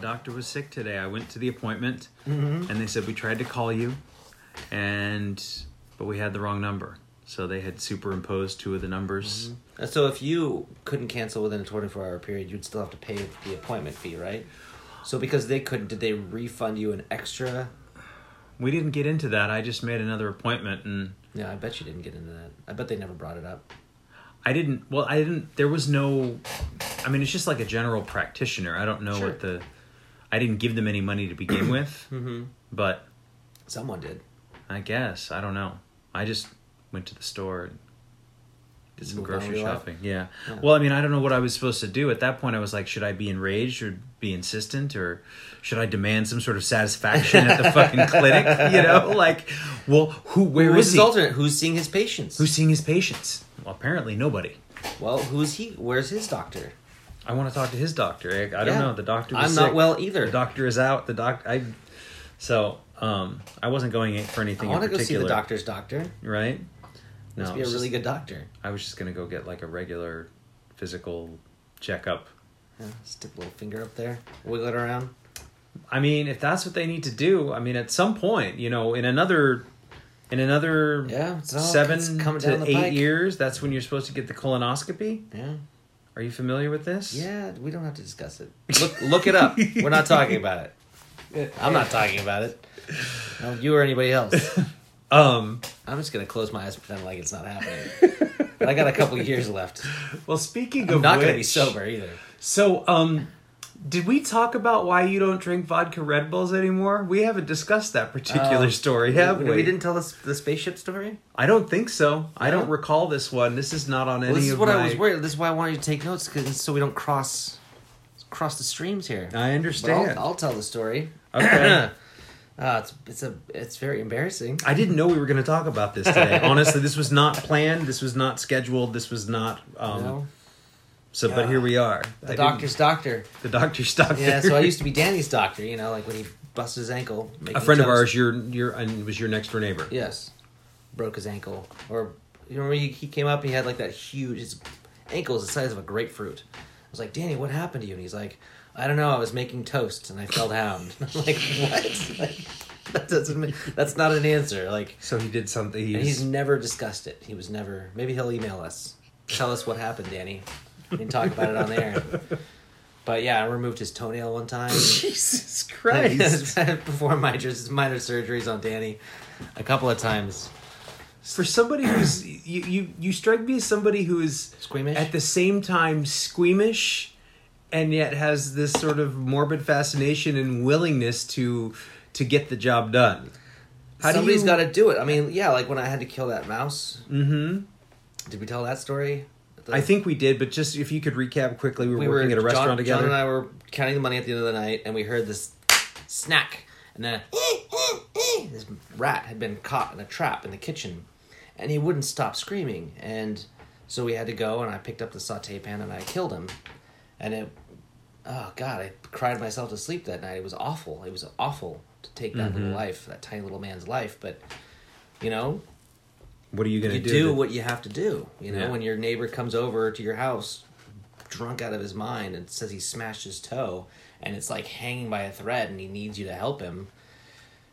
Doctor was sick today. I went to the appointment, and they said we tried to call you, and but we had the wrong number. So they had superimposed two of the numbers. Uh, So if you couldn't cancel within a 24 hour period, you'd still have to pay the appointment fee, right? So because they couldn't, did they refund you an extra? We didn't get into that. I just made another appointment, and Yeah, I bet you didn't get into that. I bet they never brought it up. I didn't. Well, I didn't. There was no. I mean, it's just like a general practitioner. I don't know Sure. what the. I didn't give them any money to begin with, Mm-hmm. but Someone did. I guess I don't know. I just went to the store and did some Moved grocery shopping. Yeah. Yeah. Well, I mean, I don't know what I was supposed to do at that point. I was like, should I be enraged or be insistent or should I demand some sort of satisfaction at the fucking clinic? You know, like, well, who? Where Who's is his he? alternate? Who's seeing his patients? Who's seeing his patients? Well, apparently nobody. well, who's he? Where's his doctor? I want to talk to his doctor. I, I don't Yeah. know. The doctor. Was I'm sick. not well either. The doctor is out. The doc. I. So, um, I wasn't going in for I want to go see the doctor's doctor. Right. No, Must be a really just- good doctor. I was just gonna go get like a regular physical checkup. Yeah, stick a little finger up there, wiggle it around. I mean, if that's what they need to do, I mean, at some point, you know, in another, in another Yeah, it's all- seven to eight pike. years, that's when you're supposed to get the colonoscopy. Yeah, Are you familiar with this? yeah. We don't have to discuss it. Look, look it up. We're not talking about it. I'm not talking about it. No, you or anybody else. Um. I'm just gonna close my eyes and pretend like it's not happening. But I got a couple years left. Well, speaking I'm of not gonna be sober either. So, um, did we talk about why you don't drink vodka Red Bulls anymore? We haven't discussed that particular Um, story, have we? We didn't tell us the spaceship story. I don't think so. I don't recall this one. This is not on any Well, this is what my. I was worried. This is why I wanted you to take notes, because so we don't cross cross the streams here. I understand. I'll, I'll tell the story. Okay. Uh, it's it's a it's very embarrassing. I didn't know we were going to talk about this today. Honestly, this was not planned. This was not scheduled. This was not. Um, No? So, but here we are. The doctor's doctor. The doctor's doctor. Yeah, so I used to be Danny's doctor. You know, like when he busted his ankle. a friend of toast. ours. Your your and was your next door neighbor. Yes, broke his ankle. Or you remember he, he came up. and He had like that huge. His ankle was the size of a grapefruit. I was like, Danny, what happened to you? And he's like, I don't know. I was making toast and I fell down. I'm like, what? Like, that doesn't. Make, that's not an answer. Like, So he did something. and he's He's, never discussed it. He was never. Maybe he'll email us. Tell us what happened, Danny. We can talk about it on the air. But yeah, I removed his toenail one time. Jesus Christ. Before minor, minor surgeries on Danny, a couple of times. For somebody who's you, you you strike me as somebody who is Squeamish? at the same time squeamish and yet has this sort of morbid fascination and willingness to to get the job done. How Somebody's do got to do it. I mean, yeah, like when I had to kill that mouse. Mm-hmm. Did we tell that story? The- I think we did, but just if you could recap quickly, we were we working were at a restaurant John, together. John and I were counting the money at the end of the night, and we heard this snack, and then this rat had been caught in a trap in the kitchen, and he wouldn't stop screaming, and so we had to go, and I picked up the saute pan and I killed him, and it, oh god, I cried myself to sleep that night. It was awful. It was awful to take that Mm-hmm. little life, that tiny little man's life, but you know, what are you going to do, You do? what you have to do. You know, Yeah. when your neighbor comes over to your house, drunk out of his mind, and says he smashed his toe, and it's like hanging by a thread, and he needs you to help him.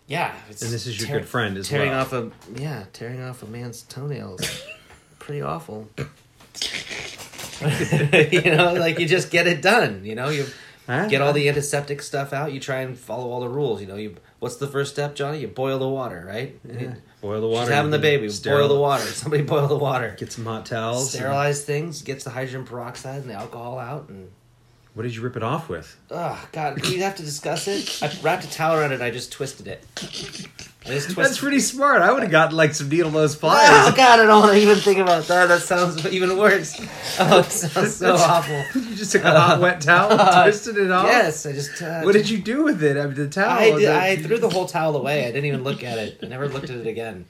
Yeah, it's And this is your good friend as tearing well. off a yeah, tearing off a man's toenails, pretty awful. you know, like you just get it done. You know, you get all the antiseptic stuff out. You try and follow all the rules. You know, you what's the first step, Johnny? You boil the water, right? Yeah. Boil the water. She's having the baby. Sterile- Boil the water. Somebody boil the water. Get some hot towels. Sterilize things. Gets the hydrogen peroxide and the alcohol out, and What did you rip it off with? Oh God, do we have to discuss it? I wrapped a towel around it. and I just twisted it. I. That's pretty smart. I would have gotten like some needle nose pliers. Oh pliers. God, I don't want to even think about that. That sounds even worse. Oh, it sounds so awful. you just took a hot wet towel, and twisted it off. Yes, I just. Uh, What did you do with it? I mean, the towel. I, did, the- I threw the whole towel away. I didn't even look at it. I never looked at it again.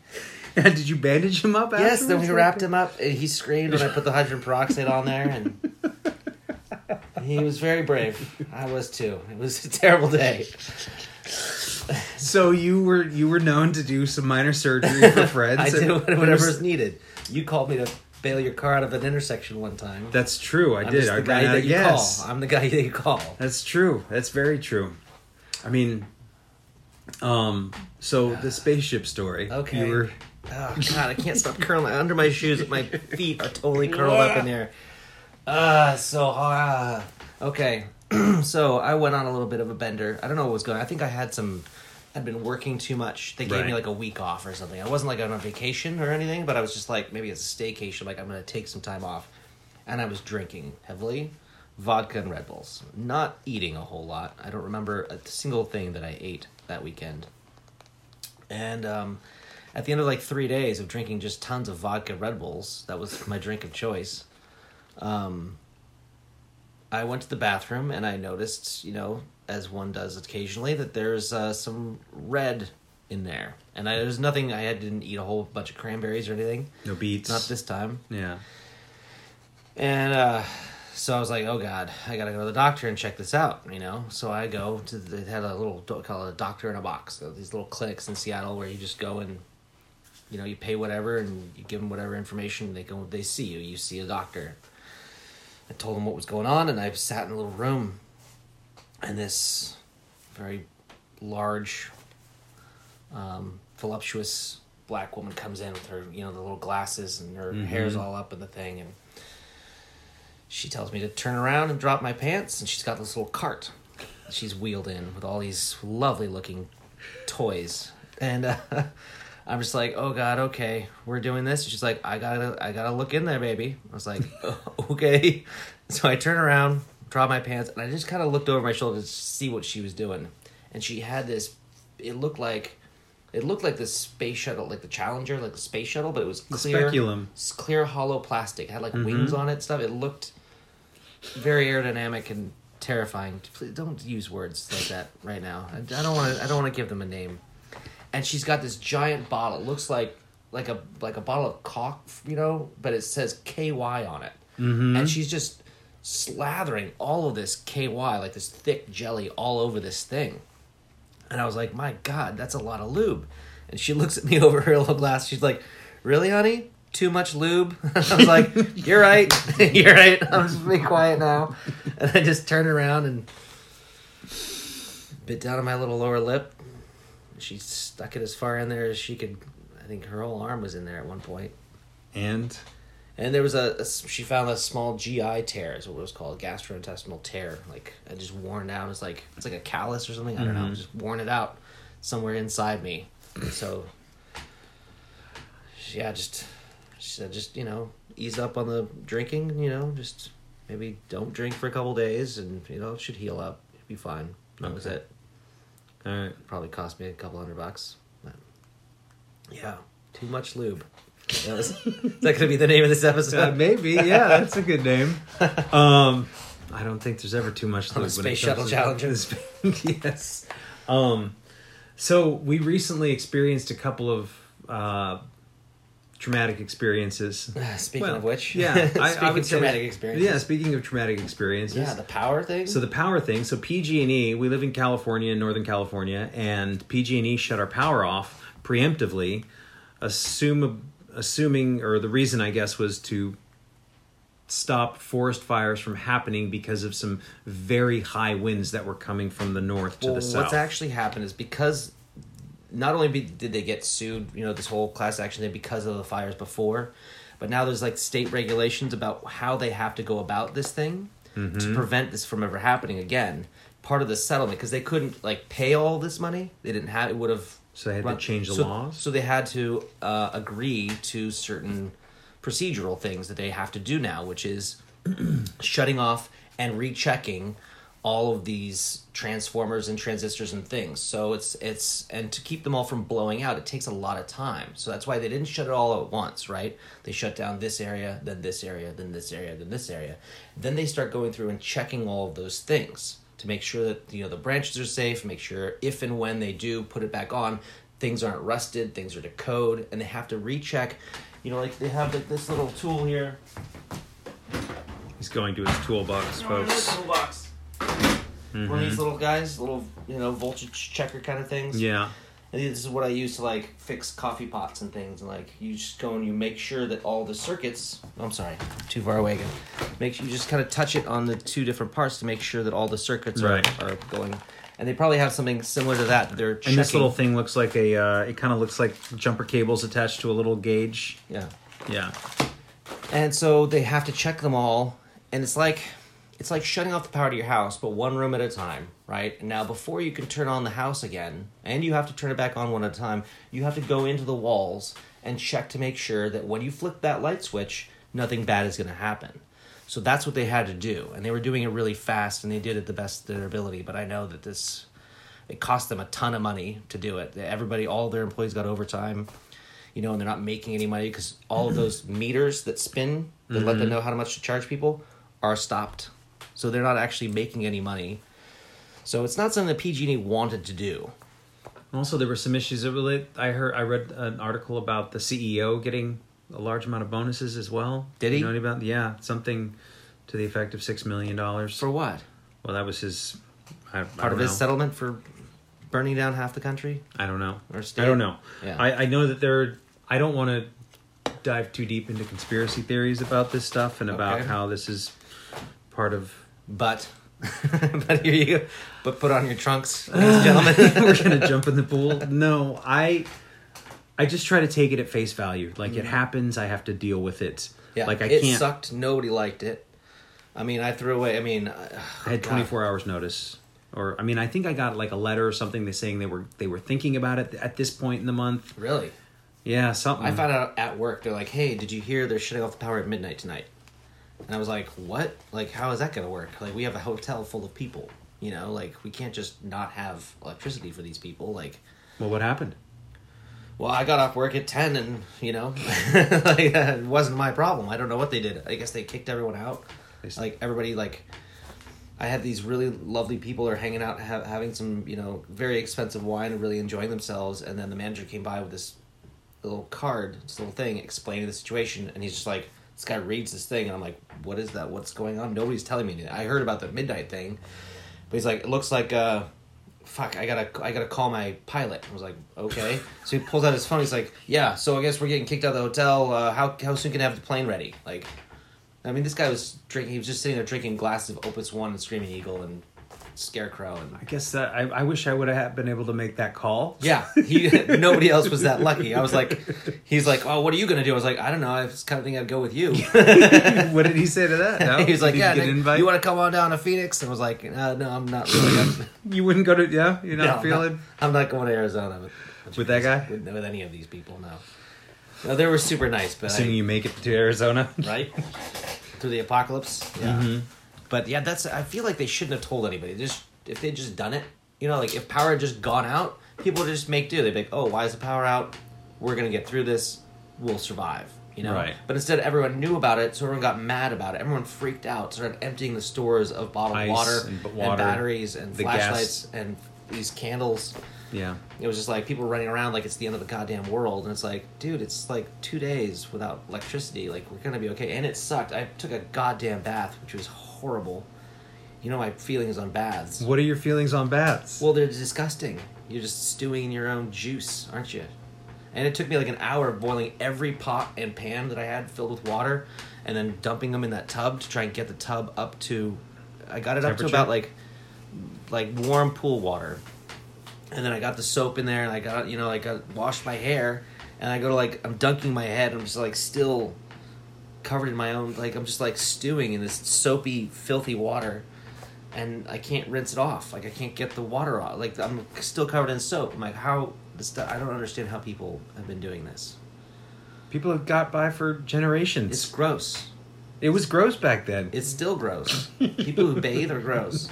And did you bandage him up? Yes, then we wrapped him up. and He screamed when I put the hydrogen peroxide on there, and he was very brave. I was too. It was a terrible day. So you were you were known to do some minor surgery for friends. I and did whatever was- needed. You called me to bail your car out of an intersection one time. That's true. I I'm did. I the guy that you gas. call. I'm the guy that you call. That's true. That's very true. I mean, um, so the spaceship story. Okay. You were Oh God, I can't stop curling under my shoes. My feet are totally curled up in there. Ah, so ah. Okay, so I went on a little bit of a bender. I don't know what was going. on. I think I had some. I'd been working too much. They gave me like a week off or something. I wasn't like on a vacation or anything, but I was just like maybe it's a staycation. Like I'm gonna take some time off, and I was drinking heavily, vodka and Red Bulls. Not eating a whole lot. I don't remember a single thing that I ate that weekend. And um, at the end of like three days of drinking just tons of vodka Red Bulls, that was my drink of choice. Um, I went to the bathroom and I noticed, you know, as one does occasionally, that there's uh, some red in there. And I, there's nothing, I didn't eat a whole bunch of cranberries or anything. no beets. Not this time. Yeah. And uh, so I was like, oh God, I gotta go to the doctor and check this out, you know? So I go to, the, they had a little, do- call it a doctor in a box. So these little clinics in Seattle where you just go and, you know, you pay whatever and you give them whatever information. They go, they see you, you see a doctor. I told them what was going on and I sat in a little room and this very large, um, voluptuous black woman comes in with her, you know, the little glasses and her hair's all up in the thing and she tells me to turn around and drop my pants and she's got this little cart she's wheeled in with all these lovely looking toys. And uh, i'm just like oh god okay we're doing this. She's like i gotta i gotta look in there baby. I was like "Oh, okay. So i turn around draw my pants and i just kind of looked over my shoulder to see what she was doing. And she had this it looked like it looked like the space shuttle like the challenger like the space shuttle but it was clear speculum. clear hollow plastic. Had like mm-hmm. wings on it stuff. It looked very aerodynamic and terrifying. Please don't use words like that right now. I, I don't want to i don't want to give them a name and she's got this giant bottle looks like like a like a bottle of cock you know but it says ky on it mm-hmm. and she's just slathering all of this ky like this thick jelly all over this thing and I was like, my God, that's a lot of lube. And she looks at me over her little glass. She's like, really, honey? Too much lube? I was like, you're right. you're right. I'm just be quiet now. And I just turned around and bit down on my little lower lip. She stuck it as far in there as she could. I think her whole arm was in there at one point. And And there was a, a- she found a small GI tear, is what it was called, gastrointestinal tear. Like I just worn out. It's like it's like a callus or something. I don't know. Mm-hmm. Just worn it out somewhere inside me. So yeah, just she said, just you know, ease up on the drinking. You know, just maybe don't drink for a couple days, and you know, it should heal up. It'd be fine. That was it. All right. Probably cost me a couple hundred bucks. But yeah, too much lube. That was, is that gonna be the name of this episode? Uh, maybe, yeah, that's a good name. Um, I don't think there's ever too much On lube the when Space Shuttle to- Challenger. yes. Um, so we recently experienced a couple of uh, traumatic experiences. Speaking Well, of which, yeah, speaking I, I would of say- traumatic experiences, Yeah, speaking of traumatic experiences, yeah, the power thing. So the power thing. So PG&E, we live in California, in Northern California, and PG&E shut our power off preemptively, assume assuming or the reason I guess was to stop forest fires from happening because of some very high winds that were coming from the north to well, the south. what's actually happened is because not only be, did they get sued, you know, this whole class action thing because of the fires before, but now there's like state regulations about how they have to go about this thing Mm-hmm. to prevent this from ever happening again. Part of the settlement because they couldn't like pay all this money, they didn't have it would have. So they had to change the so, laws? So they had to uh, agree to certain procedural things that they have to do now, which is shutting off and rechecking all of these transformers and transistors and things. So it's it's and to keep them all from blowing out, it takes a lot of time. So that's why they didn't shut it all at once, right? They shut down this area, then this area, then this area, then this area. Then they start going through and checking all of those things to make sure that you know the branches are safe, make sure if and when they do put it back on, things aren't rusted, things are to code, and they have to recheck. You know, like they have like this little tool here. He's going to his toolbox, folks. Toolbox. Mm-hmm. One of these little guys, little you know voltage checker kind of things. Yeah. And this is what I use to like fix coffee pots and things. And like you just go and you make sure that all the circuits. I'm sorry, too far away again. Make sure you just kind of touch it on the two different parts to make sure that all the circuits are, Right. are going. And they probably have something similar to that. that They're checking. And this little thing looks like a. Uh, it kind of looks like jumper cables attached to a little gauge. yeah. Yeah. And so they have to check them all, and it's like it's like shutting off the power to your house, but one room at a time, right? And now before you can turn on the house again, and you have to turn it back on one at a time, you have to go into the walls and check to make sure that when you flip that light switch, nothing bad is going to happen. So that's what they had to do, and they were doing it really fast, and they did it the best of their ability. But I know that this it cost them a ton of money to do it. Everybody, all their employees got overtime, you know, and they're not making any money because all of those meters that spin that let them mm-hmm. know how much to charge people are stopped. So they're not actually making any money. So it's not something that PG&E wanted to do. Also, there were some issues that relate. I heard, I read an article about the CEO getting a large amount of bonuses as well. Did he? You know about? Yeah, something to the effect of six million dollars. For what? Well, that was his I, I Part don't of his know. settlement for burning down half the country? I don't know. Or state? I don't know. Yeah. I, I know that there. I don't want to dive too deep into conspiracy theories about this stuff and about Okay. how this is part of. But but here you go. But put on your trunks, ladies and gentlemen. We're gonna jump in the pool. No, I. I just try to take it at face value. Like it happens, I have to deal with it. Mm. Yeah, like I it can't. sucked. Nobody liked it. I mean, I threw away. I mean, I had 24 hours notice. Or I mean, I think I got like a letter or something. They saying they were they were thinking about it at this point in the month. Really, Yeah, something. I found out at work. They're like, "Hey, did you hear they're shutting off the power at midnight tonight?" And I was like, "What? Like, how is that going to work? Like, we have a hotel full of people. You know, like we can't just not have electricity for these people. Like, Well, what happened? well, I got off work at ten, and you know, like it wasn't my problem. I don't know what they did. I guess they kicked everyone out. Like everybody, like I had these really lovely people are hanging out, ha- having some you know very expensive wine and really enjoying themselves, and then the manager came by with this little card, this little thing explaining the situation, and he's just like, this guy reads this thing, and I'm like, what is that? What's going on? Nobody's telling me anything. I heard about the midnight thing, but he's like, it looks like uh fuck, I gotta I gotta call my pilot. I was like, okay. So he pulls out his phone. He's like, yeah. So I guess we're getting kicked out of the hotel. Uh, how how soon can I have the plane ready? Like, I mean, this guy was drinking. He was just sitting there drinking glasses of Opus One and Screaming Eagle and Scarecrow and I guess that I, I wish I would have been able to make that call. yeah. He nobody else was that lucky. I was like, he's like, oh, what are you gonna do? I was like, I don't know. I was kind of thinking I'd go with you. what did he say to that? No? he was like, Did yeah, get Nick, you want to come on down to Phoenix? And I was like, uh, no, I'm not really. You wouldn't go to yeah. You're not I'm feeling. I'm not going to Arizona with With that guy? With, with any of these people. No. No, they were super nice, but I, Assuming you make it to Arizona. right through the apocalypse. Yeah. Mhm. But yeah, that's. I feel like they shouldn't have told anybody. Just if they just done it, you know, like if power had just gone out, people would just make do. They'd be like, "Oh, why is the power out? We're gonna get through this. We'll survive." You know. Right. But instead, everyone knew about it, so everyone got mad about it. Everyone freaked out, started emptying the stores of bottled Ice water, and b- and batteries and flashlights and these candles. Yeah. It was just like people running around like it's the end of the goddamn world, and it's like, dude, it's like two days without electricity. Like we're gonna be okay, and it sucked. I took a goddamn bath, which was horrible. You know my feelings on baths. What are your feelings on baths? Well, they're disgusting. You're just stewing in your own juice, aren't you? And it took me like an hour of boiling every pot and pan that I had filled with water, and then dumping them in that tub to try and get the tub up to. I got it up to about like, like warm pool water, and then I got the soap in there, and I got you know like I washed my hair, and I go to like I'm dunking my head, I'm just like still covered in my own like I'm just like stewing in this soapy, filthy water and I can't rinse it off. Like I can't get the water off. Like I'm still covered in soap. I'm like, how this stuff? I don't understand how people have been doing this. People have got by for generations. It's gross. it was gross back then. It's still gross. People who bathe are gross.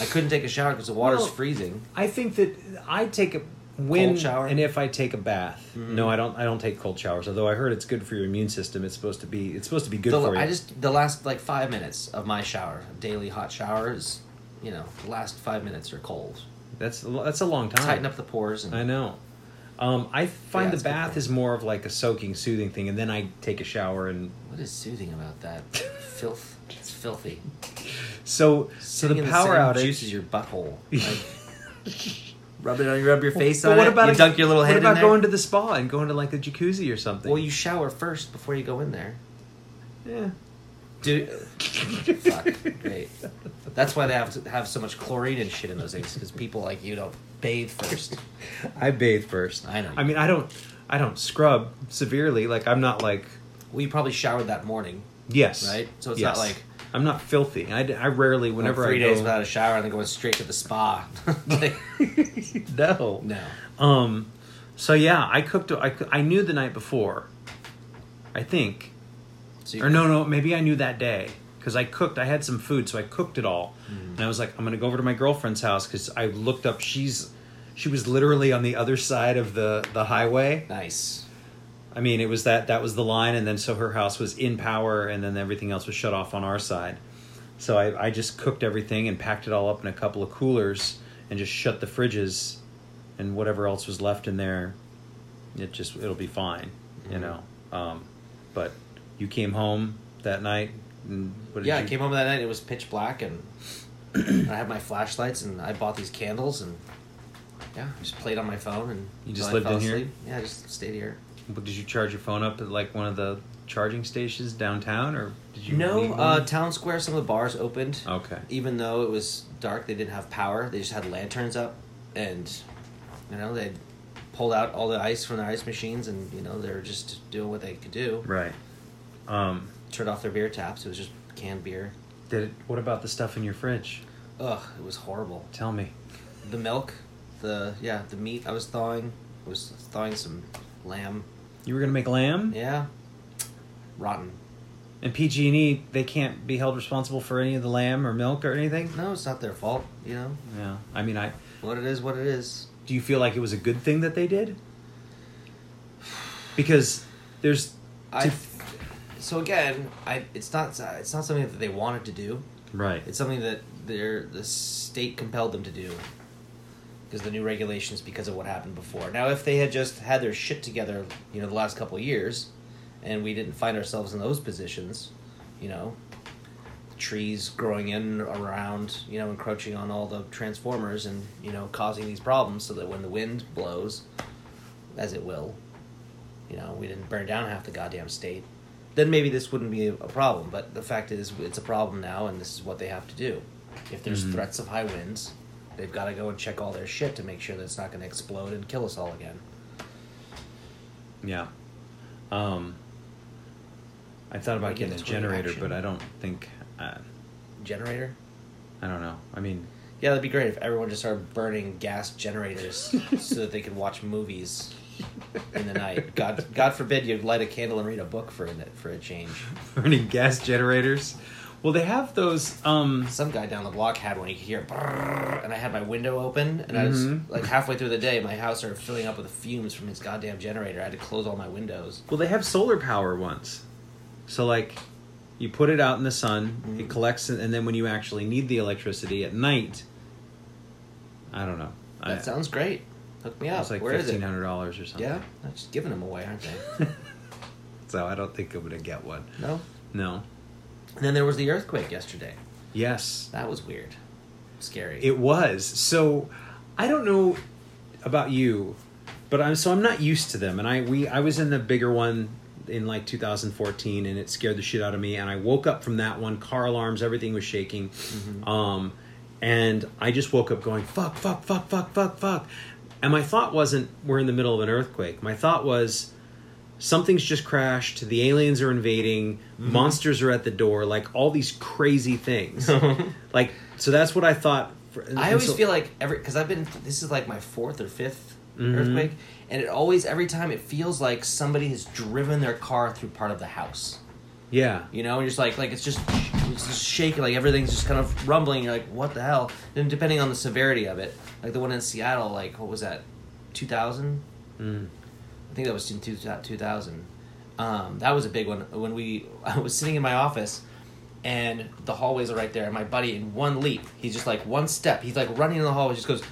I couldn't take a shower because the water's Well, freezing. I think that I take a when and if I take a bath. Mhm. No, I don't. I don't take cold showers. Although I heard it's good for your immune system. It's supposed to be. It's supposed to be good The- for you. I just the last like five minutes of my shower, daily hot showers, you know, the last five minutes are cold. that's a that's a long time. Tighten up the pores and I know. Um, I find Yeah, the bath is more of like a soaking, soothing thing, and then I take a shower and what is soothing about that? Filth. It's filthy. so so the power same outage. juices your butthole. Like, rub it on. You rub your face But on what it. about you a- dunk your little head What about in there. going to the spa and going to like a jacuzzi or something? well, you shower first before you go in there. yeah. Dude, fuck, great. That's why they have to have so much chlorine and shit in those things because people like you don't bathe first. I bathe first. I know. I mean, I don't. I don't scrub severely. Like I'm not like Well, you probably showered that morning. yes, Right? So it's yes. not like- I'm not filthy. I rarely whenever like three I days without a shower and then going straight to the spa. like, no. no. Um. So yeah, I cooked. I I knew the night before. I think, So or no, no, maybe I knew that day because I cooked. I had some food, so I cooked it all, Mm-hmm. and I was like, I'm gonna go over to my girlfriend's house because I looked up. She's, she was literally on the other side of the the highway. Nice. I mean, it was that that was the line, and then so her house was in power, and then everything else was shut off on our side. So I, I just cooked everything and packed it all up in a couple of coolers, and just shut the fridges, and whatever else was left in there, it just it'll be fine, you Mhm. know. Um, but you came home that night. And what did Yeah, you, I came home that night. It was pitch black, and I had my flashlights, and I bought these candles, and yeah, just played on my phone, and You just lived fell in here? Yeah, I just stayed here. But Did you charge your phone up at like one of the charging stations downtown, or did you? No, uh, town square. Some of the bars opened. okay. Even though it was dark, they didn't have power. They just had lanterns up, and you know they pulled out all the ice from their ice machines, and you know they were just doing what they could do. Right. Um, Turned off their beer taps. It was just canned beer. did it, what about the stuff in your fridge? Ugh, it was horrible. Tell me. The milk, the yeah, the meat I was thawing. I was thawing some lamb. You were gonna make lamb, Yeah, rotten. and PG&E they can't be held responsible for any of the lamb or milk or anything. No, it's not their fault. You know Yeah. I mean, I what it is. What it is. do you feel like it was a good thing that they did? Because there's I. So again, I it's not it's not something that they wanted to do. right. It's something that their the state compelled them to do because the new regulations because of what happened before. Now, if they had just had their shit together, you know, the last couple of years, and we didn't find ourselves in those positions, you know, trees growing in around, you know, encroaching on all the transformers and you know causing these problems, so that when the wind blows, as it will, you know, we didn't burn down half the goddamn state. Then maybe this wouldn't be a problem. But the fact is, it's a problem now, and this is what they have to do. If there's Mhm. threats of high winds, they've got to go and check all their shit to make sure that it's not going to explode and kill us all again. Yeah. Um. I thought about getting a generator, but I don't think. Uh, Generator? I don't know. I mean, Yeah, that'd be great if everyone just started burning gas generators so that they could watch movies in the night. God, God forbid you light a candle and read a book for a for a change. burning gas generators. Well, they have those. Um. Some guy down the block had one. You could hear, and I had my window open, and I was Mhm. like halfway through the day, my house started filling up with fumes from his goddamn generator. I had to close all my windows. Well, they have solar power ones. So like, you put it out in the sun, Mhm. it collects, it, and then when you actually need the electricity at night, I don't know. That I, sounds great. Hook me up. It's like Where is it? hundred dollars or something. Yeah, I'm just giving them away, aren't they? so I don't think I'm gonna get one. no. No. And then there was the earthquake yesterday. Yes, That was weird, scary. it was. So I don't know about you, but I'm so I'm not used to them. And I we I was in the bigger one in like 2014, and it scared the shit out of me. And I woke up from that one, car alarms, everything was shaking. Mhm. Um, and I just woke up going, fuck, fuck, fuck, fuck, fuck, fuck. And my thought wasn't, we're in the middle of an earthquake. My thought was, something's just crashed, the aliens are invading, Mm-hmm. monsters are at the door, like all these crazy things. like, so that's what I thought. For, I always feel like every because I've been this is like my fourth or fifth earthquake, and it always every time it feels like somebody has driven their car through part of the house. Yeah. You know, and you're just like like it's just it's just shaking, like everything's just kind of rumbling. You're like, what the hell? And depending on the severity of it, like the one in Seattle, like what was that, two thousand? Mm. I think that was in two thousand. Um, that was a big one. When we, I was sitting in my office, and the hallways are right there. And my buddy, in one leap, he's just like one step. He's like running in the hallway, just goes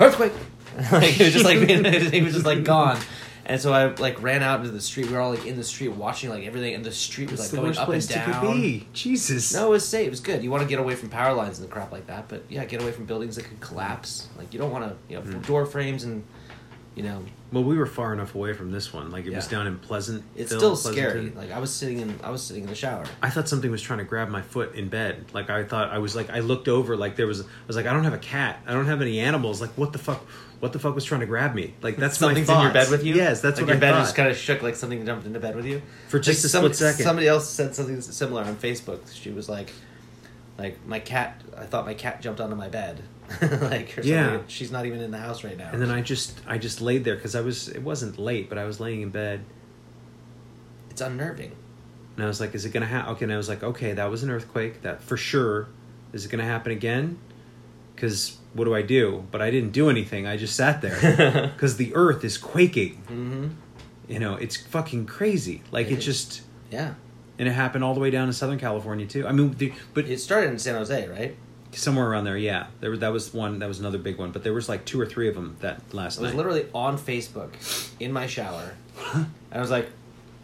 earthquake. like he was just like he was just like gone. And so I like ran out into the street. We were all like in the street watching like everything, and the street was like going up and down. be. Jesus. No, it was safe. It was good. You want to get away from power lines and crap like that, but yeah, get away from buildings that could collapse. Like you don't want to, you know, Mm. door frames and, you know, Well, we were far enough away from this one. Like it was down in Pleasant. it's still scary. Like I was sitting in, I was sitting in the shower. I thought something was trying to grab my foot in bed. Like I thought I was like I looked over like there was I was like I don't have a cat. I don't have any animals. Like what the fuck? What the fuck was trying to grab me? Like that's Something's my in your bed with you. Yes, that's like what your I bed thought. just kind of shook, like something jumped into bed with you For just Like, a split second. Somebody else said something similar on Facebook. She was like, like my cat. I thought my cat jumped onto my bed. like Yeah. something. she's not even in the house right now. and then I just I just laid there because I was it wasn't late, but I was laying in bed it's unnerving. and I was like, is it gonna happen? Okay, and I was like, okay, that was an earthquake. That for sure. Is it gonna happen again? Because what do I do? But I didn't do anything. I just sat there because the earth is quaking. hmm You know, it's fucking crazy. Like It it just Yeah, and it happened all the way down to Southern California too. I mean, the, but it started in San Jose, right? Somewhere around there, yeah. There that was one. That was another big one. But there was like two or three of them that last I was night. literally on Facebook in my shower. and I was like,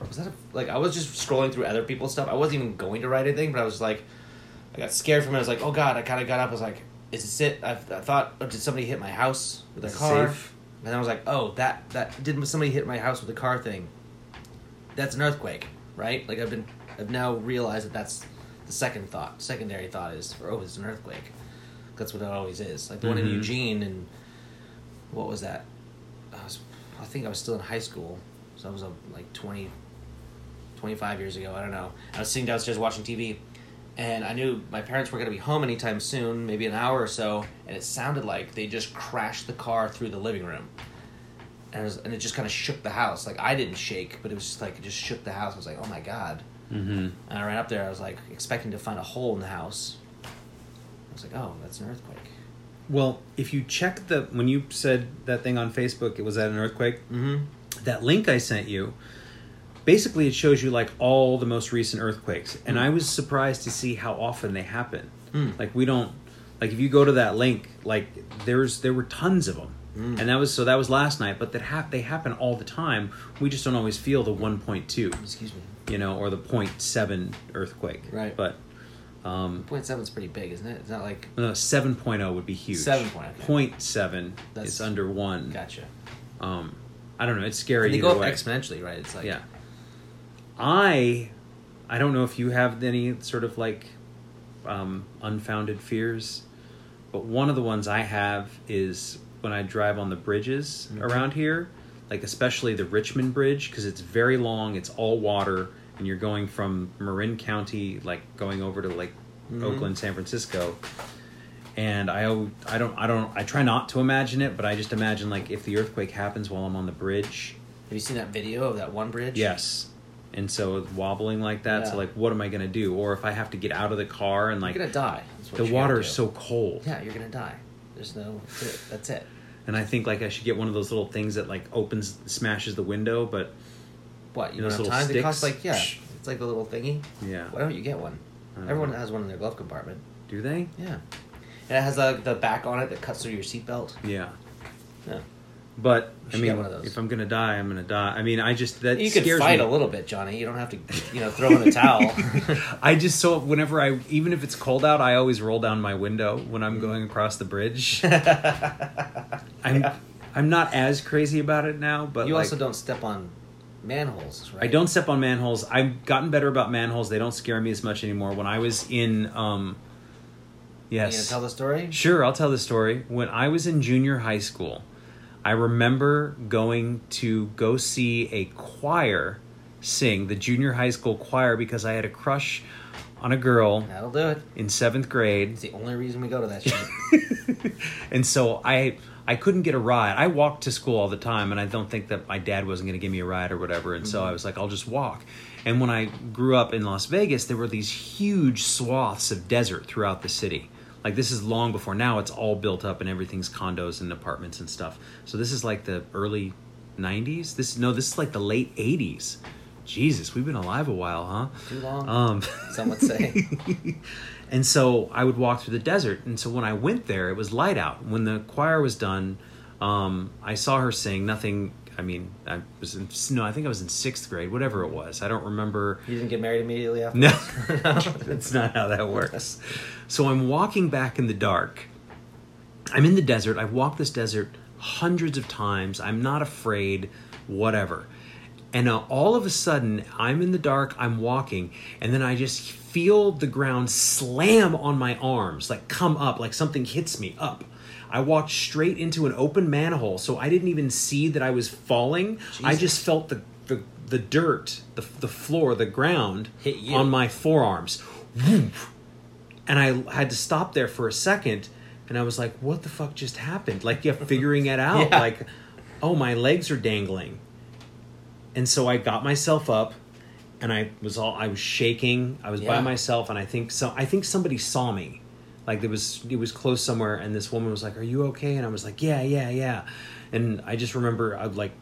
was that a, like I was just scrolling through other people's stuff. I wasn't even going to write anything, but I was like, I got scared from it. I was like, oh god! I kind of got up. I was like, is this it? I, I thought, oh, did somebody hit my house with a Is it car? safe? And then I was like, oh, that that did somebody hit my house with a car thing? That's an earthquake, right? Like I've been, I've now realized that that's the second thought. Secondary thought is, oh, it's an earthquake. That's what it always is. Like the one in. Eugene and what was that? I was, I think I was still in high school, so I was uh, like 20, 25 years ago. I don't know. I was sitting downstairs watching TV, and I knew my parents weren't going to be home anytime soon, maybe an hour or so, and it sounded like they just crashed the car through the living room. And it, was, and it just kind of shook the house. Like I didn't shake, but it was just like it just shook the house. I was like, "Oh my god!" Mm-hmm. And I ran up there. I was like expecting to find a hole in the house. I was like, "Oh, that's an earthquake." Well, if you check the when you said that thing on Facebook, it was at an earthquake. Mm-hmm. That link I sent you, basically, it shows you like all the most recent earthquakes, and Mm. I was surprised to see how often they happen. Mm. Like we don't like if you go to that link, like there's there were tons of them. Mm. And that was so that was last night, but that hap- they happen all the time. We just don't always feel the 1.2, Excuse me. You know, or the 0.7 earthquake. Right. But um, Point seven is pretty big, isn't it? It's not like no, 7.0 would be huge. 7 point, okay. Point seven That's- is under one. gotcha. Um, I don't know. It's scary. And they go up way. exponentially, right? It's like yeah. I, I don't know if you have any sort of like um, unfounded fears, but one of the ones I have is when I drive on the bridges Mhm. around here, like especially the Richmond Bridge because it's very long. It's all water, and you're going from Marin County, like going over to like Mhm. Oakland, San Francisco. And I, I don't, I don't, I try not to imagine it, but I just imagine like if the earthquake happens while I'm on the bridge, Have you seen that video of that one bridge? Yes. And so wobbling like that, Yeah. so like what am I gonna do? Or if I have to get out of the car and like, You're gonna die. The water is so cold. Yeah, you're gonna die. There's no. That's it. That's it. And I think like I should get one of those little things that like opens smashes the window, but What you don't those have little time? They cost sticks? like yeah. It's like the little thingy. yeah. Why don't you get one? Everyone know. has one in their glove compartment. Do they? Yeah. And it has the the back on it that cuts through your seatbelt. Yeah. Yeah. But I mean one of those. if I'm gonna die, I'm gonna die. I mean I just that You can scares fight me. a little bit, Johnny. You don't have to, you know, throw in a towel. I just so whenever I even if it's cold out, I always roll down my window when. I'm going across the bridge. I'm I'm not as crazy about it now, but you like, also don't step on manholes, right? I don't step on manholes. I've gotten better about manholes. They don't scare me as much anymore. When I was in, um, You yes, tell the story? sure, I'll tell the story. When I was in junior high school, I remember going to go see a choir sing, the junior high school choir, because I had a crush on a girl That'll do it. in seventh grade. It's the only reason we go to that shit. and so I I couldn't get a ride. I walked to school all the time, and I don't think that my dad wasn't going to give me a ride or whatever. And so mm-hmm. I was like, I'll just walk. And when I grew up in Las Vegas, there were these huge swaths of desert throughout the city. Like this is long before now. It's all built up and everything's condos and apartments and stuff. So this is like the early '90s. This no, this is like the late '80s. Jesus, we've been alive a while, huh? Too long. Um, Some would say. and so I would walk through the desert. And so when I went there, it was light out. When the choir was done, um, I saw her sing. Nothing. I mean, I was in, no. I think I was in sixth grade, whatever it was. I don't remember. you didn't get married immediately after. No, that's not how that works. So I'm walking back in the dark. I'm in the desert. I've walked this desert hundreds of times. I'm not afraid, whatever. And uh, all of a sudden, I'm in the dark, I'm walking, and then I just feel the ground slam on my arms, like come up, like something hits me up. I walked straight into an open manhole, so I didn't even see that I was falling. I just felt the, the, the dirt, the, the floor, the ground Hit you. on my forearms. And I had to stop there for a second, and I was like, "What the fuck just happened?" Like, yeah, figuring it out. Yeah. Like, oh, my legs are dangling. And so I got myself up, and I was all I was shaking. I was by myself, and I think so. I think somebody saw me. Like there was, it was close somewhere, and this woman was like, "Are you okay?" And I was like, "Yeah, yeah, yeah." And I just remember I like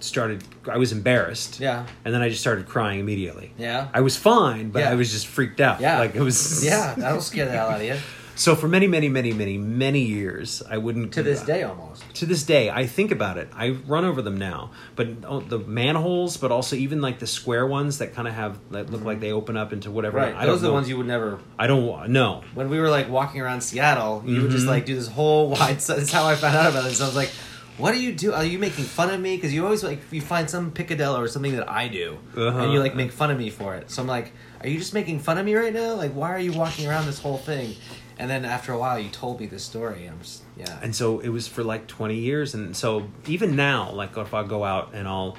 started. I was embarrassed. Yeah. And then I just started crying immediately. Yeah. I was fine, but Yeah. I was just freaked out. Yeah. Like it was. Yeah, that'll scare the hell out of you. So for many, many, many, many, many years, I wouldn't. To this day, almost. To this day, I think about it. I run over them now, but oh, the manholes, but also even like the square ones that kind of have that look like they open up into whatever. Right. I Those are the ones you would never. I don't know. When we were like walking around Seattle, you would just Mm-hmm. like do this whole wide. That's how I found out about this. I was like, "What do you do? Are you making fun of me?" Because you always like you find some picadillo or something that I do, Uh-huh. and you like make fun of me for it. So I'm like, "Are you just making fun of me right now? Like, why are you walking around this whole thing?" And then after a while, you told me this story, and I'm just yeah. And so it was for like 20 years. And so even now, like if I go out and I'll,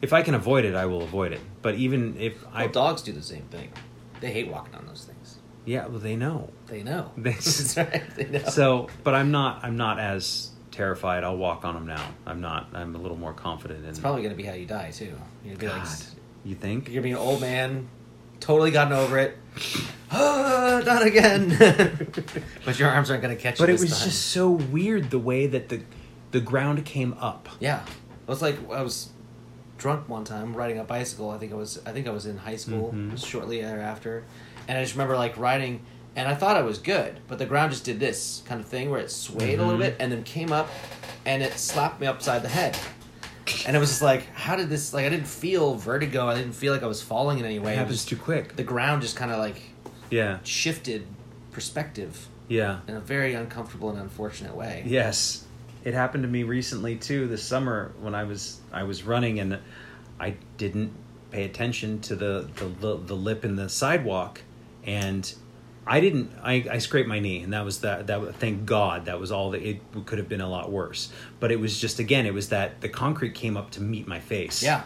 if I can avoid it, I will avoid it. But even if I, dogs do the same thing. They hate walking on those things. yeah, well, they know. They know. They- That's right. They know. So, but I'm not, I'm not as terrified. I'll walk on them now. I'm not, I'm a little more confident in it's probably gonna be how you die too. You're gonna be God, like, you think? you're gonna be an old man, totally gotten over it. Ah, not again. but your arms aren't gonna catch But it was time. just so weird the way that the, the ground came up. yeah. It was like I was drunk one time riding a bicycle. I think I was I think I was in high school Mhm. shortly thereafter, and I just remember like riding, and I thought I was good, but the ground just did this kind of thing where it swayed a little Mhm. bit and then came up, and it slapped me upside the head. And it was just like, how did this? Like, I didn't feel vertigo. I didn't feel like I was falling in any way. It It happens was too quick. the ground just kind of like Yeah, shifted perspective yeah. in a very uncomfortable and unfortunate way. Yes, it happened to me recently too. This summer when I was I was running and I didn't pay attention to the the, the, the lip in the sidewalk, and I didn't. I, I scraped my knee, and that was that. That thank God that was all. That it could have been a lot worse, but it was just again. It was that the concrete came up to meet my face. Yeah.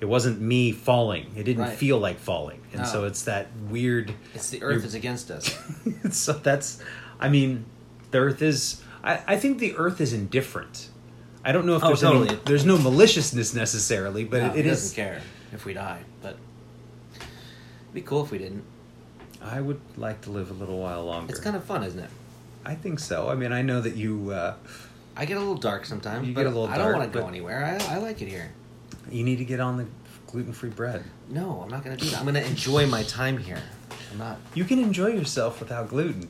it wasn't me falling. It didn't Right. feel like falling, and so it's that weird. It's the earth is against us. so that's i mean the earth is i, I think the earth is indifferent i don't know if Oh, there's totally. any, there's no maliciousness necessarily but No, it, he it doesn't is care if we die, but it'd be cool if we didn't. I would like to live a little while longer It's kind of fun, isn't it? i think so i mean i know that you uh, I get a little dark sometimes, You but get a little dark I don't dark, want to go but- anywhere. I, I like it here. you need to get on the gluten-free bread No, I'm not going to do that. I'm going to enjoy my time here. I'm not. you can enjoy yourself without gluten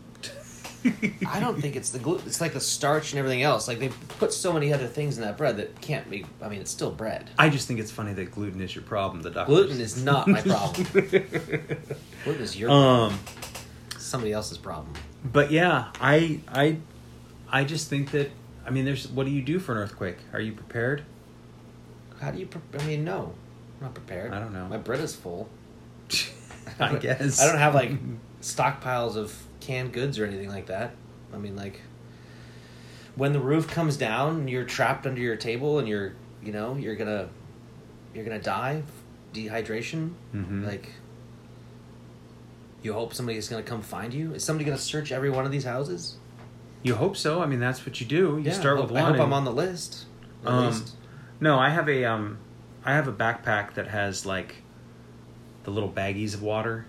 I don't think it's the gluten. It's like the starch and everything else. Like they put so many other things in that bread that can't be. I mean, it's still bread. i just think it's funny that gluten is your problem the doctor Gluten is not my problem. Gluten is your um somebody else's problem. but yeah i i i just think that i mean there's what do you do for an earthquake are you prepared How do you? Pre- I mean, no, I'm not prepared. I don't know. My bread is full. i guess I don't have like stockpiles of canned goods or anything like that. I mean, like when the roof comes down, and you're trapped under your table, and you're, you know, you're gonna, you're gonna die, dehydration. Mhm. Like, you hope somebody's gonna come find you. Is somebody gonna search every one of these houses? You hope so. I mean, that's what you do. You Yeah, start I with one. I hope I'm on the list. At Um, least. No, I have a um, I have a backpack that has like the little baggies of water.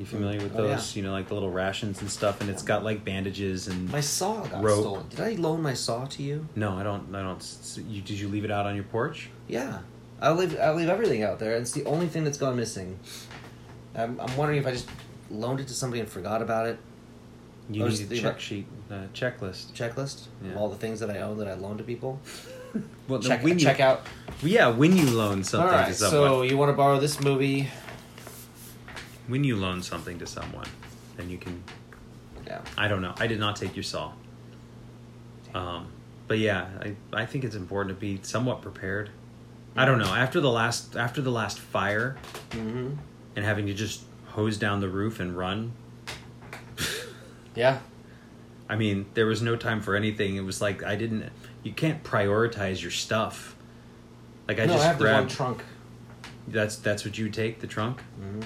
You familiar with Oh, yeah. those? You know, like the little rations and stuff, and it's got like bandages and. My saw got rope. stolen. Did I loan my saw to you? no, I don't. I don't. You, did you leave it out on your porch? Yeah, I leave I leave everything out there. It's the only thing that's gone missing. I'm, I'm wondering if I just loaned it to somebody and forgot about it. You Or need just a check sheet, uh, checklist. Checklist Yeah. of all the things that I own that I loan to people. Well, Check when you, check out. Yeah, when you loan something all right, to someone, so you want to borrow this movie? When you loan something to someone, then you can. Yeah. I don't know. I did not take your saw. Um, but yeah, I, I think it's important to be somewhat prepared. I don't know. After the last after the last fire Mm-hmm. and having to just hose down the roof and run, Yeah. I mean, there was no time for anything. It was like I didn't. You can't prioritize your stuff. Like I no, just I have the one trunk. that's that's what you take the trunk. hmm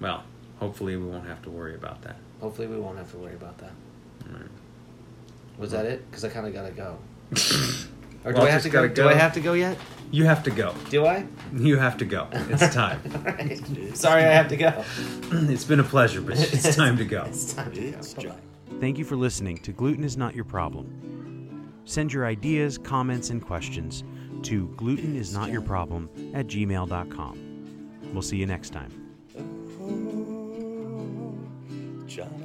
Well, hopefully we won't have to worry about that. Hopefully, we won't have to worry about that. Alright. Was that it? Because I kind of gotta go. Or do Walter's I have to go? gotta Do go. I have to go yet? You have to go. Do I? You have to go. It's time. All right. Sorry, I have to go. it's been a pleasure, but it's time to go. It's time to go. It's John. Thank you for listening to Gluten is Not Your Problem. Send your ideas, comments, and questions to glutenisnotyourproblem at gmail.com. We'll see you next time. Oh, John